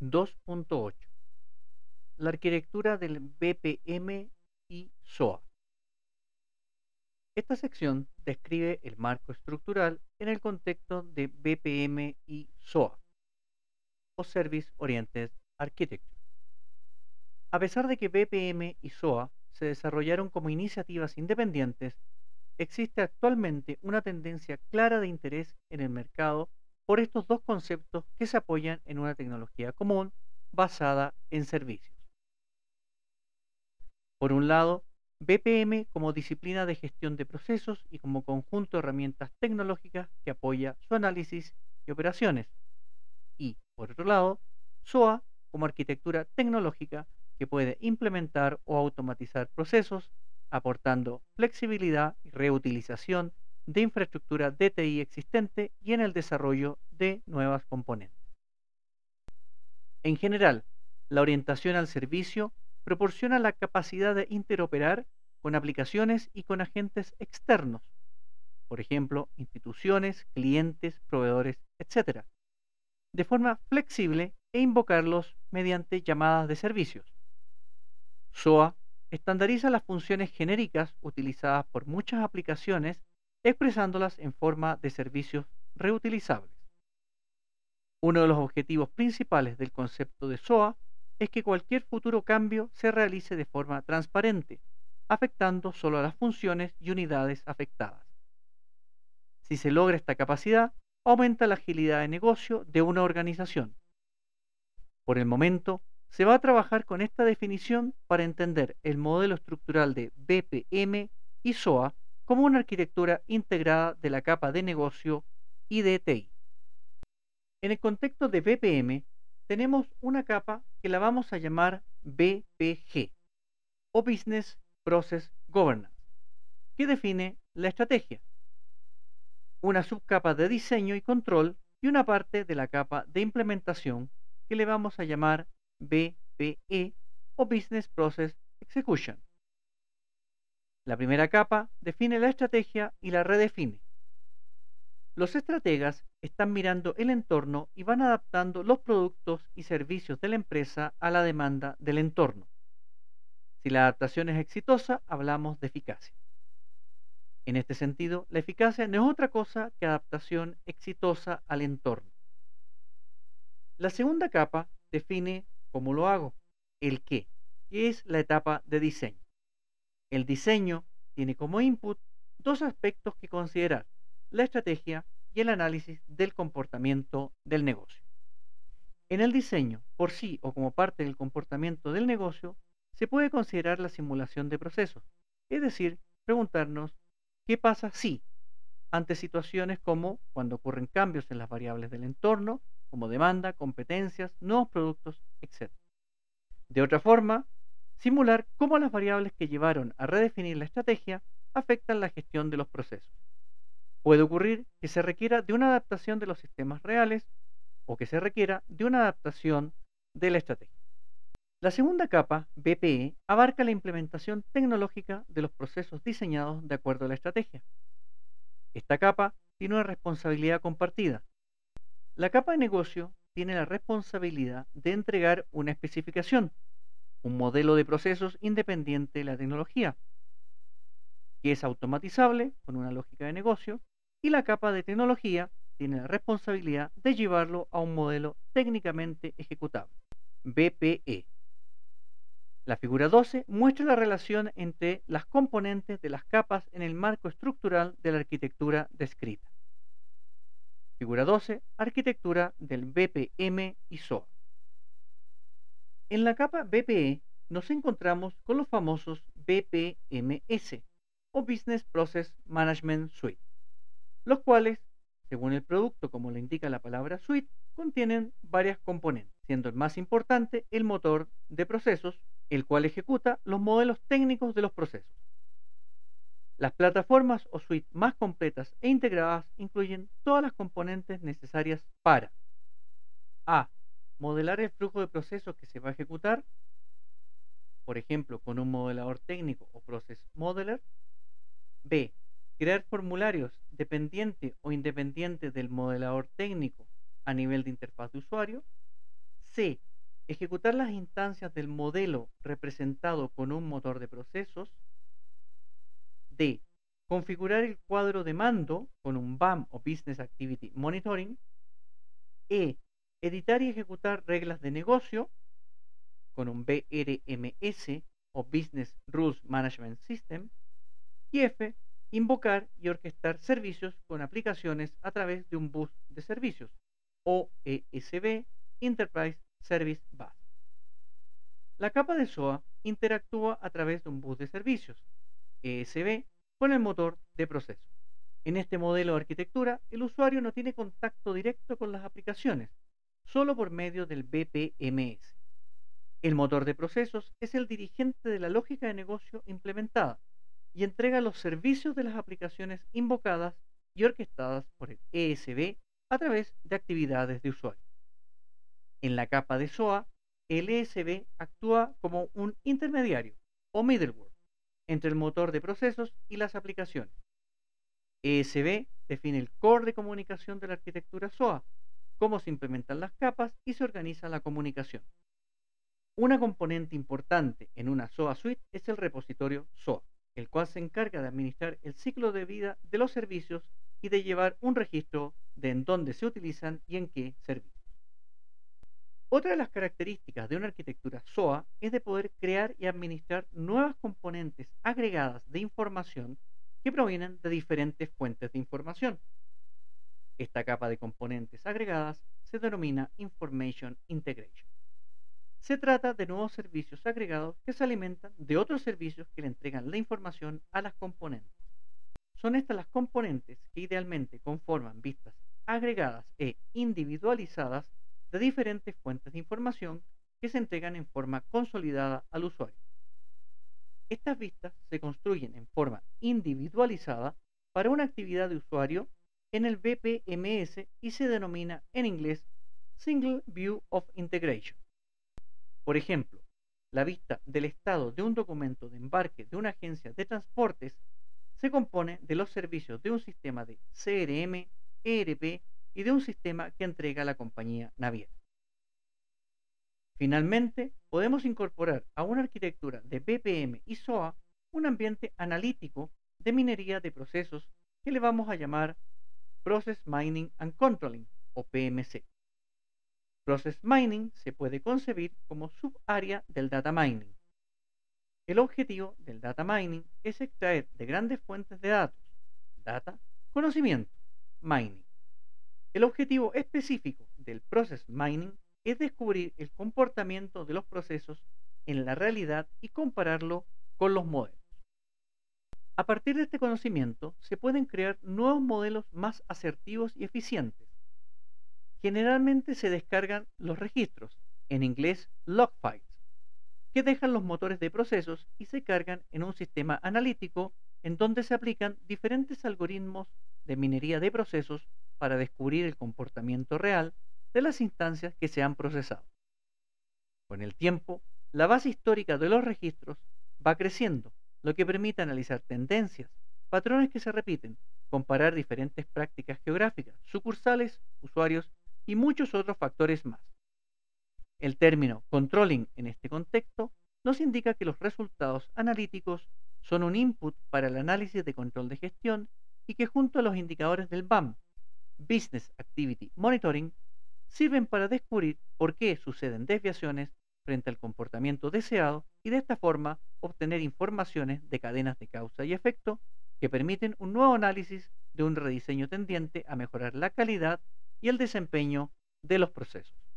2.8 La arquitectura del BPM y SOA. Esta sección describe el marco estructural en el contexto de BPM y SOA, o Service Oriented Architecture. A pesar de que BPM y SOA se desarrollaron como iniciativas independientes, existe actualmente una tendencia clara de interés en el mercado por estos dos conceptos que se apoyan en una tecnología común basada en servicios. Por un lado, BPM como disciplina de gestión de procesos y como conjunto de herramientas tecnológicas que apoya su análisis y operaciones. Y, por otro lado, SOA como arquitectura tecnológica que puede implementar o automatizar procesos, aportando flexibilidad y reutilización de infraestructura DTI existente y en el desarrollo de nuevas componentes. En general, la orientación al servicio proporciona la capacidad de interoperar con aplicaciones y con agentes externos, por ejemplo, instituciones, clientes, proveedores, etc., de forma flexible e invocarlos mediante llamadas de servicios. SOA estandariza las funciones genéricas utilizadas por muchas aplicaciones expresándolas en forma de servicios reutilizables. Uno de los objetivos principales del concepto de SOA es que cualquier futuro cambio se realice de forma transparente, afectando solo a las funciones y unidades afectadas. Si se logra esta capacidad, aumenta la agilidad de negocio de una organización. Por el momento, se va a trabajar con esta definición para entender el modelo estructural de BPM y SOA como una arquitectura integrada de la capa de negocio y de TI. En el contexto de BPM, tenemos una capa que la vamos a llamar BPG, o Business Process Governance, que define la estrategia, una subcapa de diseño y control y una parte de la capa de implementación que le vamos a llamar BPE o Business Process Execution. La primera capa define la estrategia y la redefine. Los estrategas están mirando el entorno y van adaptando los productos y servicios de la empresa a la demanda del entorno. Si la adaptación es exitosa, hablamos de eficacia. En este sentido, la eficacia no es otra cosa que adaptación exitosa al entorno. La segunda capa define cómo lo hago, el qué, que es la etapa de diseño. El diseño tiene como input dos aspectos que considerar, la estrategia y el análisis del comportamiento del negocio. En el diseño, por sí o como parte del comportamiento del negocio, se puede considerar la simulación de procesos, es decir, preguntarnos qué pasa si, ante situaciones como cuando ocurren cambios en las variables del entorno, como demanda, competencias, nuevos productos, etc. De otra forma, simular cómo las variables que llevaron a redefinir la estrategia afectan la gestión de los procesos. Puede ocurrir que se requiera de una adaptación de los sistemas reales o que se requiera de una adaptación de la estrategia. La segunda capa, BPE, abarca la implementación tecnológica de los procesos diseñados de acuerdo a la estrategia. Esta capa tiene una responsabilidad compartida. La capa de negocio tiene la responsabilidad de entregar una especificación un modelo de procesos independiente de la tecnología, que es automatizable con una lógica de negocio, y la capa de tecnología tiene la responsabilidad de llevarlo a un modelo técnicamente ejecutable, BPE. La figura 12 muestra la relación entre las componentes de las capas en el marco estructural de la arquitectura descrita. Figura 12, arquitectura del BPM y SOA. En la capa BPE nos encontramos con los famosos BPMS o Business Process Management Suite, los cuales, según el producto como lo indica la palabra suite, contienen varias componentes, siendo el más importante el motor de procesos, el cual ejecuta los modelos técnicos de los procesos. Las plataformas o suite más completas e integradas incluyen todas las componentes necesarias para A modelar el flujo de procesos que se va a ejecutar, por ejemplo, con un modelador técnico o Process Modeler. B. Crear formularios dependiente o independiente del modelador técnico a nivel de interfaz de usuario. C. Ejecutar las instancias del modelo representado con un motor de procesos. D. Configurar el cuadro de mando con un BAM o Business Activity Monitoring. E. Editar y ejecutar reglas de negocio con un BRMS o Business Rules Management System. Y F. Invocar y orquestar servicios con aplicaciones a través de un bus de servicios o ESB Enterprise Service Bus. La capa de SOA interactúa a través de un bus de servicios, ESB, con el motor de proceso. En este modelo de arquitectura, el usuario no tiene contacto directo con las aplicaciones, solo por medio del BPMS. El motor de procesos es el dirigente de la lógica de negocio implementada y entrega los servicios de las aplicaciones invocadas y orquestadas por el ESB a través de actividades de usuario. En la capa de SOA, el ESB actúa como un intermediario o middleware entre el motor de procesos y las aplicaciones. ESB define el core de comunicación de la arquitectura SOA, cómo se implementan las capas y se organiza la comunicación. Una componente importante en una SOA suite es el repositorio SOA, el cual se encarga de administrar el ciclo de vida de los servicios y de llevar un registro de en dónde se utilizan y en qué servicios. Otra de las características de una arquitectura SOA es de poder crear y administrar nuevas componentes agregadas de información que provienen de diferentes fuentes de información. Esta capa de componentes agregadas se denomina Information Integration. Se trata de nuevos servicios agregados que se alimentan de otros servicios que le entregan la información a las componentes. Son estas las componentes que idealmente conforman vistas agregadas e individualizadas de diferentes fuentes de información que se entregan en forma consolidada al usuario. Estas vistas se construyen en forma individualizada para una actividad de usuario en el BPMS y se denomina en inglés Single View of Integration. Por ejemplo, la vista del estado de un documento de embarque de una agencia de transportes se compone de los servicios de un sistema de CRM, ERP y de un sistema que entrega la compañía naviera. Finalmente, podemos incorporar a una arquitectura de BPM y SOA un ambiente analítico de minería de procesos que le vamos a llamar Process Mining and Controlling o PMC. Process Mining se puede concebir como subárea del Data Mining. El objetivo del Data Mining es extraer de grandes fuentes de datos, data, conocimiento, mining. El objetivo específico del Process Mining es descubrir el comportamiento de los procesos en la realidad y compararlo con los modelos. A partir de este conocimiento se pueden crear nuevos modelos más asertivos y eficientes. Generalmente se descargan los registros, en inglés log files, que dejan los motores de procesos y se cargan en un sistema analítico en donde se aplican diferentes algoritmos de minería de procesos para descubrir el comportamiento real de las instancias que se han procesado. Con el tiempo, la base histórica de los registros va creciendo, lo que permite analizar tendencias, patrones que se repiten, comparar diferentes prácticas geográficas, sucursales, usuarios y muchos otros factores más. El término controlling en este contexto nos indica que los resultados analíticos son un input para el análisis de control de gestión y que junto a los indicadores del BAM, Business Activity Monitoring, sirven para descubrir por qué suceden desviaciones frente al comportamiento deseado y de esta forma obtener informaciones de cadenas de causa y efecto que permiten un nuevo análisis de un rediseño tendiente a mejorar la calidad y el desempeño de los procesos.